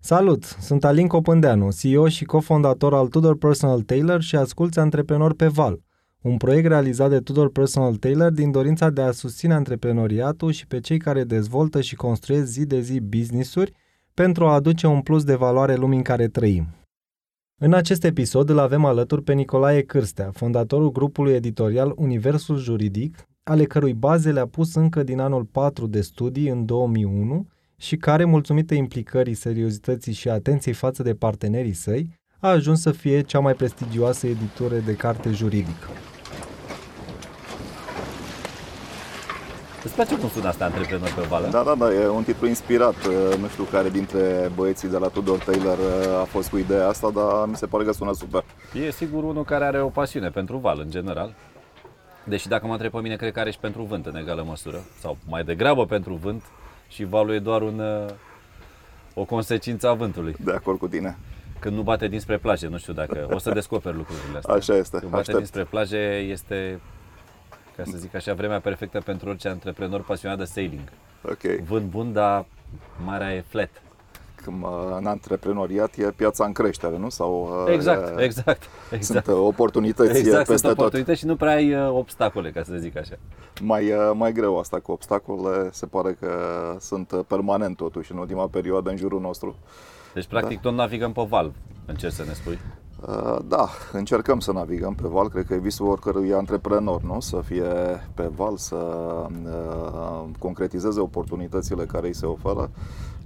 Salut! Sunt Alin Copândeanu, CEO și cofondator al Tudor Personal Tailor și asculți Antreprenor pe Val, un proiect realizat de Tudor Personal Tailor din dorința de a susține antreprenoriatul și pe cei care dezvoltă și construiesc zi de zi business-uri pentru a aduce un plus de valoare lumii în care trăim. În acest episod îl avem alături pe Nicolae Cârstea, fondatorul grupului editorial Universul Juridic, ale cărui baze le-a pus încă din anul 4 de studii în 2001 și care, mulțumită implicării, seriozității și atenției față de partenerii săi, a ajuns să fie cea mai prestigioasă editură de carte juridică. Îți place cum sună asta antreprenor pe vală? Da, da, da, e un titlu inspirat. Nu știu care dintre băieții de la Tudor Taylor a fost cu ideea asta, dar mi se pare că sună super. E sigur unul care are o pasiune pentru val în general. Deși dacă mă întreb pe mine, cred că are și pentru vânt în egală măsură. Sau mai degrabă pentru vânt și valul e doar un, o consecință a vântului. De acord cu tine. Când nu bate dinspre plaje, nu știu dacă o să descoperi lucrurile astea. Așa este. Când bate Aștept. dinspre plaje este, ca să zic așa, vremea perfectă pentru orice antreprenor pasionat de sailing. Ok. Vânt bun, dar marea e flat. Când uh, în antreprenoriat e piața în creștere, nu? Sau, uh, Exact, e- exact, Sunt exact. uh, oportunități Exact, peste sunt tot. oportunități și nu prea ai uh, obstacole, ca să zic așa. Mai, uh, mai greu asta cu obstacole, se pare că sunt uh, permanent totuși în ultima perioadă în jurul nostru. Deci, practic, tot navigăm pe val, încerci să ne spui. Uh, Da, încercăm să navigăm pe val, cred că e visul oricărui antreprenor, nu? Să fie pe val, să uh, concretizeze oportunitățile care îi se oferă,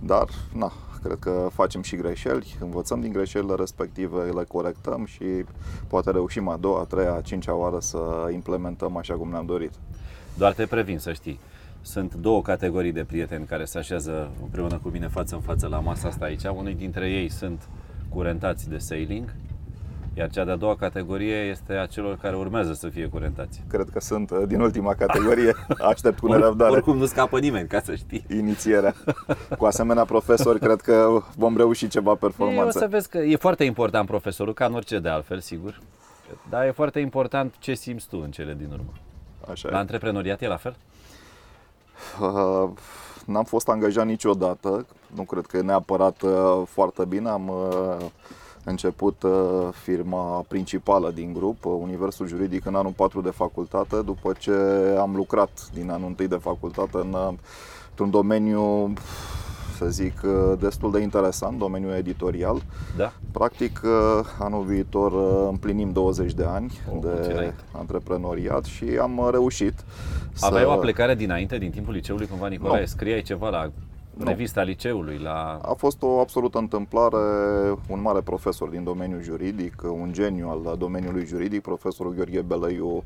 dar, na, cred că facem și greșeli, învățăm din greșelile respective, le corectăm și poate reușim a doua, a treia, a cincea oară să implementăm așa cum ne-am dorit. Doar te previn să știi. Sunt două categorii de prieteni care se așează împreună cu mine față în față la masa asta aici. Unii dintre ei sunt curentați de sailing, iar cea de-a doua categorie este a celor care urmează să fie curentați. Cred că sunt uh, din ultima categorie, aștept cu Or- nerăbdare. Oricum nu scapă nimeni, ca să știi. Inițierea. Cu asemenea profesori, cred că vom reuși ceva Ei, o performanță. să vezi că e foarte important profesorul, ca în orice de altfel, sigur. Dar e foarte important ce simți tu în cele din urmă. Așa La e. antreprenoriat e la fel? Uh, N-am fost angajat niciodată, nu cred că e neapărat uh, foarte bine. Am uh, început uh, firma principală din grup, uh, Universul Juridic, în anul 4 de facultate, după ce am lucrat din anul 1 de facultate în, uh, într-un domeniu, să zic, uh, destul de interesant, domeniul editorial. Da? Practic, uh, anul viitor uh, împlinim 20 de ani Oh, mulți de înainte. antreprenoriat și am uh, reușit Aveai o aplicare dinainte, din timpul liceului, cumva, Nicolae? Nu. Scriai ceva la Nu. revista liceului, la... A fost o absolută întâmplare, un mare profesor din domeniul juridic, un geniu al domeniului juridic, profesorul Gheorghe Belăiu,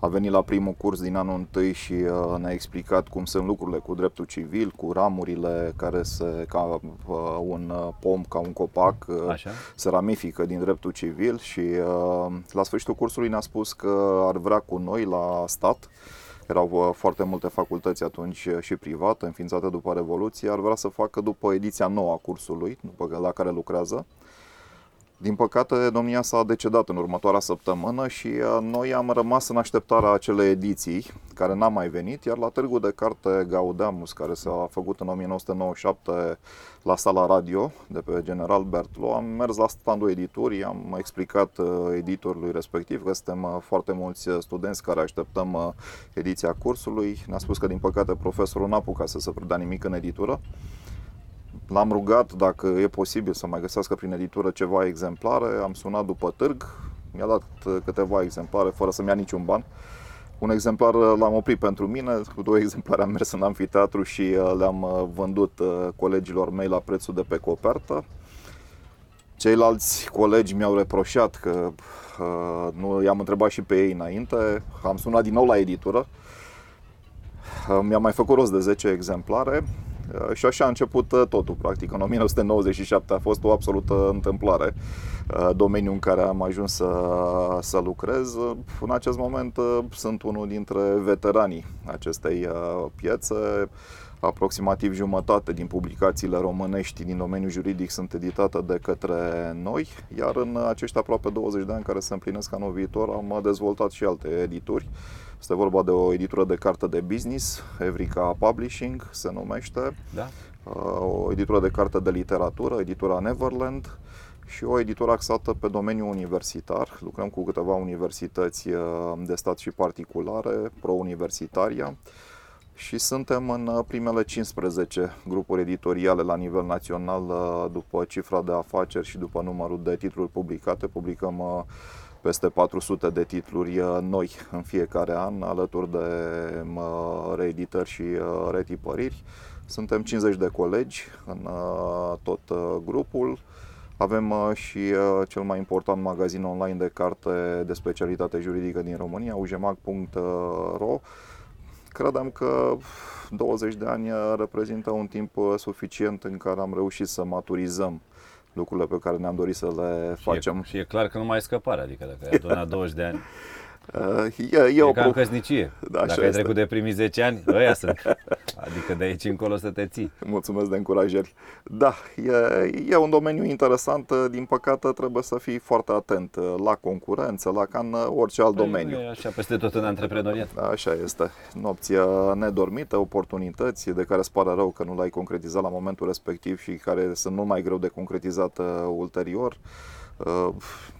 a venit la primul curs din anul întâi și uh, ne-a explicat cum sunt lucrurile cu dreptul civil, cu ramurile care se, ca uh, un uh, pom, ca un copac, uh, Așa? se ramifică din dreptul civil și uh, la sfârșitul cursului ne-a spus că ar vrea cu noi la stat erau uh, foarte multe facultăți atunci uh, și private, înființate după Revoluție, ar vrea să facă după ediția nouă a cursului, după la care lucrează. Din păcate, domnia s-a decedat în următoarea săptămână și uh, noi am rămas în așteptarea acelei ediții, care n-a mai venit, iar la Târgu de Carte Gaudeamus, care s-a făcut în 1997 la sala radio de pe General Bertlo, am mers la standul editurii, am explicat uh, editorului respectiv că suntem uh, foarte mulți uh, studenți care așteptăm uh, ediția cursului. Ne-a spus că din păcate profesorul n-a apucat să se predea nimic în editură. L-am rugat dacă e posibil să mai găsească prin editură ceva exemplare, am sunat după târg, mi-a dat uh, câteva exemplare fără să-mi ia niciun ban. Un exemplar uh, l-am oprit pentru mine, cu două exemplare am mers în amfiteatru și uh, le-am uh, vândut uh, colegilor mei la prețul de pe copertă. Ceilalți colegi mi-au reproșat că uh, nu i-am întrebat și pe ei înainte, am sunat din nou la editură, Uh, mi-am mai făcut rost de 10 exemplare uh, și așa a început uh, totul, practic. În 1997 a fost o absolută întâmplare uh, domeniul în care am ajuns să, să lucrez. Uh, În acest moment uh, sunt unul dintre veteranii acestei uh, piețe. Aproximativ jumătate din publicațiile românești din domeniul juridic sunt editate de către noi, iar în acești aproape 20 de ani care se împlinesc anul viitor am dezvoltat și alte edituri. Este vorba de o editură de carte de business, Evrica Publishing se numește, Da? o editură de carte de literatură, editura Neverland și o editură axată pe domeniul universitar. Lucrăm cu câteva universități de stat și particulare, pro-universitaria și suntem în primele 15 grupuri editoriale la nivel național după cifra de afaceri și după numărul de titluri publicate. Publicăm peste 400 de titluri noi în fiecare an, alături de reeditări și retipăriri. Suntem 50 de colegi în tot grupul. Avem și cel mai important magazin online de carte de specialitate juridică din România, ujemag.ro. Credem că 20 de ani reprezintă un timp suficient în care am reușit să maturizăm lucrurile pe care ne-am dorit să le și facem. E, și e clar că nu mai e scăpare, adică dacă ai adunat 20 de ani, E, e, e o ca în pro- căsnicie. Da, așa dacă ai este. trecut de primii 10 ani, ăia sunt. Adică de aici încolo să te ții. Mulțumesc de încurajări. Da, e, e un domeniu interesant. Din păcate, trebuie să fii foarte atent la concurență, la ca în orice alt domeniu. E așa peste tot în antreprenoriat. Așa este. Nopția nedormită, oportunități de care îți pare rău că nu l-ai concretizat la momentul respectiv și care sunt mult mai greu de concretizat uh, ulterior. Uh,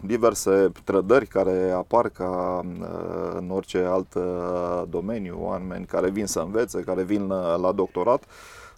diverse trădări care apar ca uh, în orice alt uh, domeniu, oameni care vin să învețe, care vin uh, la doctorat,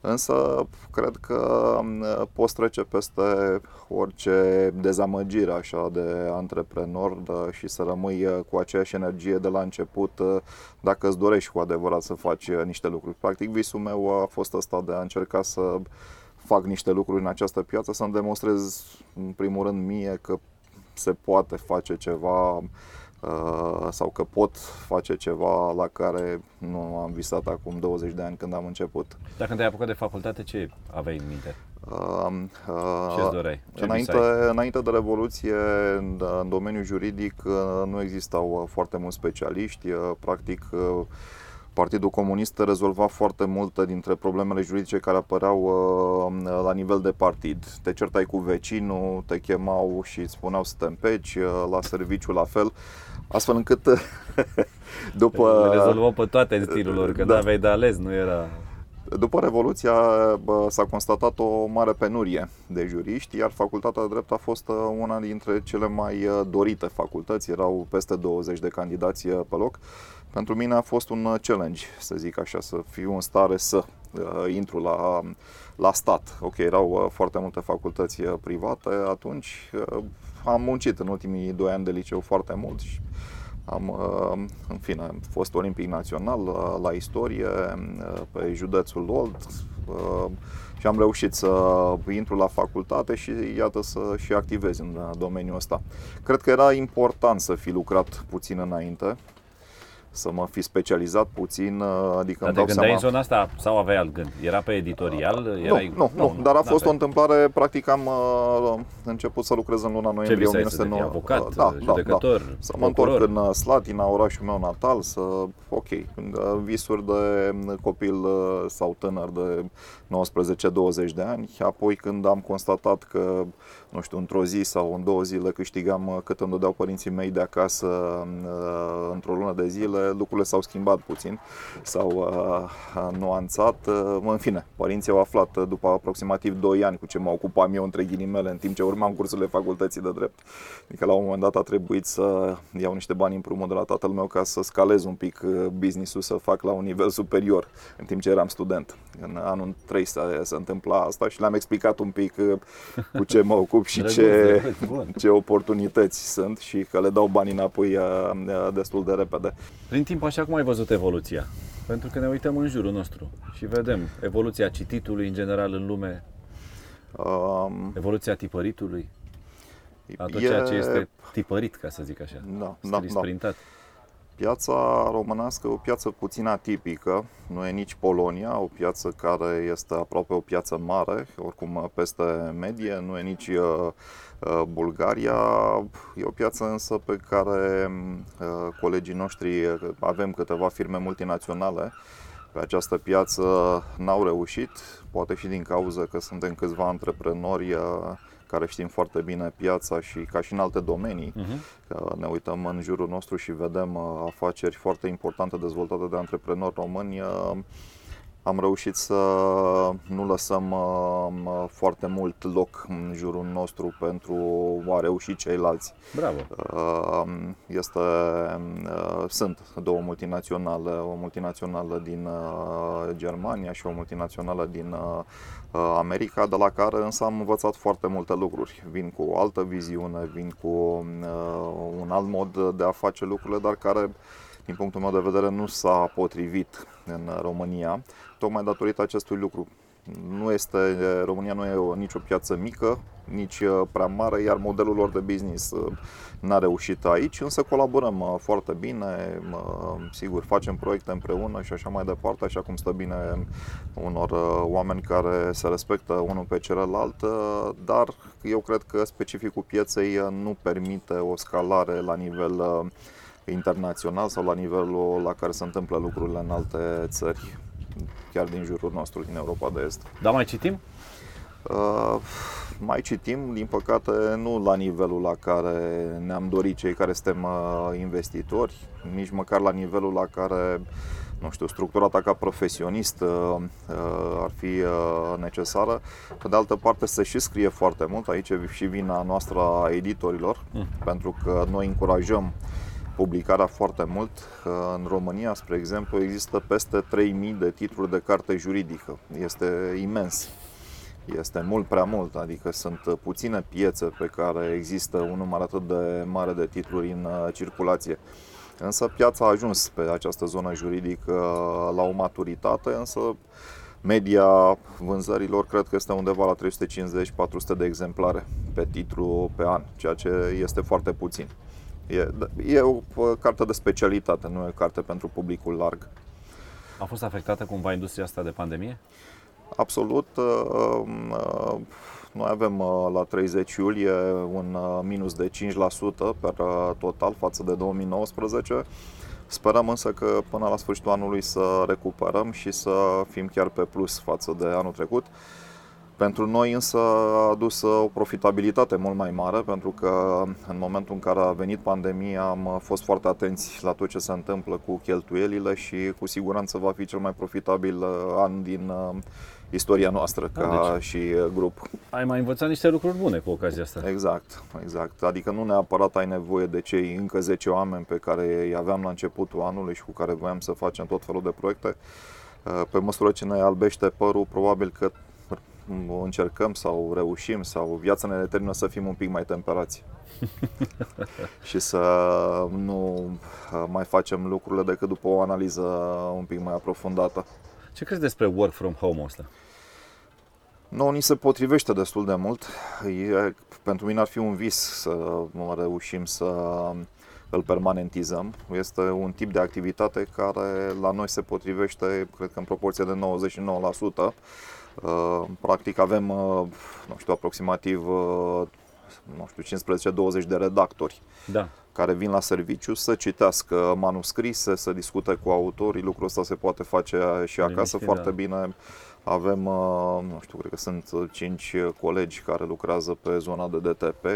însă cred că uh, poți trece peste orice dezamăgire așa de antreprenor da, și să rămâi uh, cu aceeași energie de la început uh, dacă îți dorești cu adevărat să faci uh, niște lucruri. Practic visul meu a fost ăsta de a încerca să fac niște lucruri în această piață, să-mi demonstrez în primul rând mie că se poate face ceva uh, sau că pot face ceva la care nu am visat acum 20 de ani când am început. Dacă te-ai apucat de facultate, ce aveai în minte? Uh, uh, Ce-ți doreai? Ce înainte, visai? înainte de Revoluție, în, în domeniul juridic uh, nu existau uh, foarte mulți specialiști. Uh, Practic, uh, Partidul Comunist rezolva foarte multe dintre problemele juridice care apăreau uh, la nivel de partid. Te certai cu vecinul, te chemau și îți spuneau să te împeci, uh, la serviciu la fel, astfel încât după... Le rezolvau pe toate în stilul lor, că Da. n-aveai de ales, nu era... După Revoluția bă, s-a constatat o mare penurie de juriști, iar facultatea de drept a fost uh, una dintre cele mai uh, dorite facultăți, erau peste 20 de candidați uh, pe loc. Pentru mine a fost un uh, challenge, să zic așa, să fiu în stare să uh, intru la, la stat. Ok, erau uh, foarte multe facultăți uh, private, atunci uh, am muncit în ultimii doi ani de liceu foarte mult și am, uh, în fine, am fost olimpic național la, la istorie uh, pe județul Olt uh, și am reușit să intru la facultate și iată să și activez în uh, domeniul ăsta. Cred că era important să fi lucrat puțin înainte, să mă fi specializat puțin, uh, adică Dar îmi te dau gândeai seama... în zona asta sau aveai alt gând? Era pe editorial? Erai... Nu, nu, nu, dar a fost o n-aveai. întâmplare, practic am uh, început să lucrez în luna Ce noiembrie visai să devii? 1909. Avocat, da, da, da. judecător, Să mă întorc procuror? în uh, Slatina, orașul meu natal, să, ok, când, uh, visuri de uh, copil uh, sau tânăr de 19-20 de ani, apoi când am constatat că, nu știu, într-o zi sau în două zile câștigam uh, cât îmi dădeau părinții mei de acasă uh, într-o lună de zile, lucrurile s-au schimbat puțin, s-au uh, nuanțat, uh, în fine, părinții au aflat uh, după aproximativ 2 ani cu ce mă ocupam eu între ghilimele în timp ce urmam cursurile facultății de drept. Adică la un moment dat a trebuit să iau niște bani împrumut de la tatăl meu ca să scalez un pic uh, business-ul, să fac la un nivel superior în timp ce eram student. În anul 3 se, se întâmpla asta și le-am explicat un pic uh, cu ce mă ocup și Drăguț, ce, drăguț, bun. ce oportunități sunt și că le dau banii înapoi uh, uh, destul de repede. Prin timp, așa cum ai văzut evoluția? Pentru că ne uităm în jurul nostru și vedem evoluția cititului în general în lume, Um, evoluția tipăritului, a tot e- ceea ce este tipărit, ca să zic așa, Da, da, scris, da. printat. Piața românească e o piață puțin atipică, nu e nici Polonia, o piață care este aproape o piață mare, oricum peste medie, nu e nici uh, uh, Bulgaria, e o piață însă pe care uh, colegii noștri, uh, avem câteva firme multinaționale, pe această piață n-au reușit, poate și din cauza că suntem câțiva antreprenori uh, care știm foarte bine piața și ca și în alte domenii, Uh-huh. Că ne uităm în jurul nostru și vedem uh, afaceri foarte importante dezvoltate de antreprenori români. Uh, am reușit să nu lăsăm uh, foarte mult loc în jurul nostru pentru a reuși ceilalți. Bravo! Uh, este, uh, sunt două multinaționale, o multinațională din Germania și o multinațională din America, de la care însă am învățat foarte multe lucruri. Vin cu o altă viziune, vin cu un alt mod de a face lucrurile, dar care din punctul meu de vedere, nu s-a potrivit în România, tocmai datorită acestui lucru. Nu este, România nu e o, nici o piață mică, nici prea mare, iar modelul lor de business n-a reușit aici, însă colaborăm foarte bine, sigur, facem proiecte împreună și așa mai departe, așa cum stă bine unor oameni care se respectă unul pe celălalt, dar eu cred că specificul pieței nu permite o scalare la nivel internațional sau la nivelul la care se întâmplă lucrurile în alte țări, chiar din jurul nostru, din Europa de Est. Dar mai citim? Uh, mai citim, din păcate, nu la nivelul la care ne-am dorit cei care suntem uh, investitori, nici măcar la nivelul la care, nu știu, structura ta ca profesionist uh, uh, ar fi uh, necesară. Pe de altă parte, se și scrie foarte mult, aici și vina noastră a editorilor, mm. pentru că noi încurajăm uh, publicarea foarte mult. În România, spre exemplu, există peste 3000 de titluri de carte juridică. Este imens. Este mult prea mult, adică sunt puține piețe pe care există un număr atât de mare de titluri în uh, circulație. Însă piața a ajuns pe această zonă juridică uh, la o maturitate, însă media vânzărilor cred că este undeva la 350-400 de exemplare pe titlu pe an, ceea ce este foarte puțin. E, e o carte de specialitate, nu e o carte pentru publicul larg. A fost afectată cumva industria asta de pandemie? Absolut. Uh, uh, noi avem uh, la 30 iulie un minus de 5% per total față de 2019. Sperăm însă că până la sfârșitul anului să recuperăm și să fim chiar pe plus față de anul trecut. Pentru noi însă a adus o profitabilitate mult mai mare pentru că în momentul în care a venit pandemia am fost foarte atenți la tot ce se întâmplă cu cheltuielile și cu siguranță va fi cel mai profitabil uh, an din uh, istoria noastră ca da, deci, și uh, grup. Ai mai învățat niște lucruri bune cu ocazia asta. Exact, exact. Adică nu neapărat ai nevoie de cei încă 10 oameni pe care îi aveam la începutul anului și cu care voiam să facem tot felul de proiecte. Pe măsură ce ne albește părul, probabil că încercăm sau reușim sau viața ne determină să fim un pic mai temperați și să nu mai facem lucrurile decât după o analiză un pic mai aprofundată. Ce crezi despre work from home ăsta? Nu, ni se potrivește destul de mult. E, pentru mine ar fi un vis să reușim să îl permanentizăm. Este un tip de activitate care la noi se potrivește, cred că în proporție de 99%. Uh, practic avem, uh, nu știu, aproximativ uh, nu știu, 15-20 de redactori da. care vin la serviciu să citească manuscrise, să discute cu autorii. Lucrul ăsta se poate face și acasă Liniște, foarte da. bine. Avem, nu știu, cred că sunt 5 colegi care lucrează pe zona de DTP,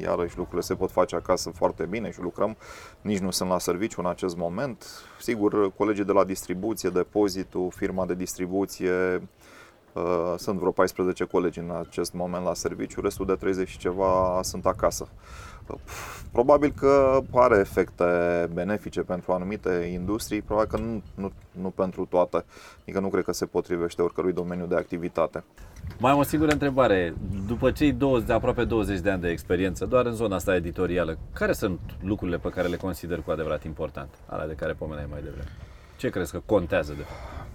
iarăși lucrurile se pot face acasă foarte bine și lucrăm. Nici nu sunt la serviciu în acest moment. Sigur, colegii de la distribuție, depozitul, firma de distribuție, Uh, sunt vreo 14 colegi în acest moment la serviciu, restul de 30 și ceva sunt acasă. Uh, probabil că are efecte benefice pentru anumite industrii, probabil că nu, nu, nu pentru toate. Adică nu cred că se potrivește oricărui domeniu de activitate. Mai am o singură întrebare. După cei 20, de aproape 20 de ani de experiență, doar în zona asta editorială, care sunt lucrurile pe care le consider cu adevărat importante? Alea de care pomeneai mai devreme. Ce crezi că contează de fapt?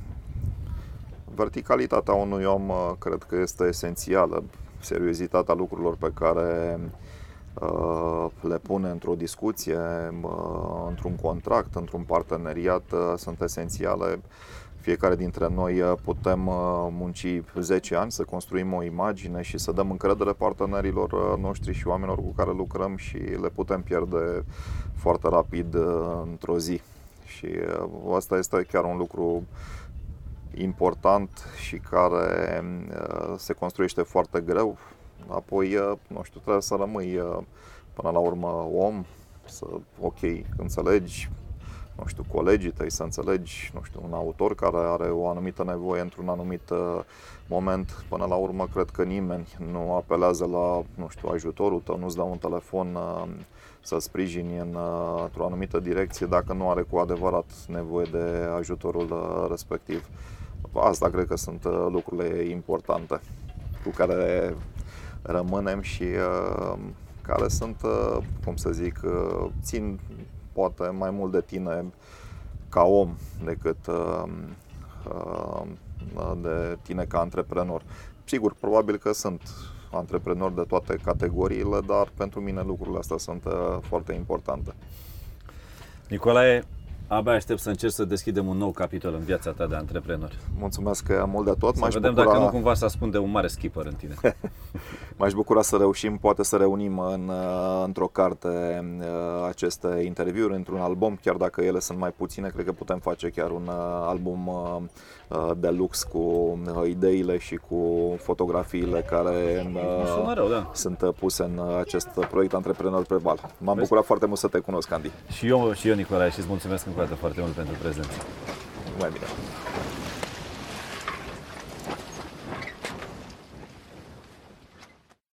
Verticalitatea unui om uh, cred că este esențială. Seriozitatea lucrurilor pe care uh, le pune într-o discuție, uh, într-un contract, într-un parteneriat sunt esențiale. Fiecare dintre noi putem munci 10 ani să construim o imagine și să dăm încredere partenerilor noștri și oamenilor cu care lucrăm și le putem pierde foarte rapid într-o zi. Și asta este chiar un lucru important și care uh, se construiește foarte greu. Apoi, uh, nu știu, trebuie să rămâi uh, până la urmă om, să, ok, înțelegi nu știu, colegii tăi, să înțelegi, nu știu, un autor care are o anumită nevoie într-un anumit uh, moment, până la urmă cred că nimeni nu apelează la, nu știu, ajutorul tău, nu-ți dă un telefon uh, să sprijini în, uh, într-o anumită direcție dacă nu are cu adevărat nevoie de ajutorul respectiv. Asta cred că sunt lucrurile importante cu care rămânem și care sunt, cum să zic, țin poate mai mult de tine ca om decât uh, uh, de tine ca antreprenor. Sigur, probabil că sunt antreprenori de toate categoriile, dar pentru mine lucrurile astea sunt uh, foarte importante. Nicolae, Abia aștept să încerc să deschidem un nou capitol în viața ta de antreprenor. Mulțumesc mult de tot. Să M-aș vedem bucura... dacă nu cumva să ascunde un mare skipper în tine. M-aș bucura să reușim, poate să reunim în, uh, într-o carte uh, aceste interviuri, într-un album, chiar dacă ele sunt mai puține, cred că putem face chiar un uh, album de lux cu ideile și cu fotografiile care rău, da. sunt puse în acest proiect Antreprenor pe Val. M-am Vezi? bucurat foarte mult să te cunosc, Andy. Și eu, și eu Nicolae, și îți mulțumesc încă o dată foarte mult pentru prezență. Mai bine.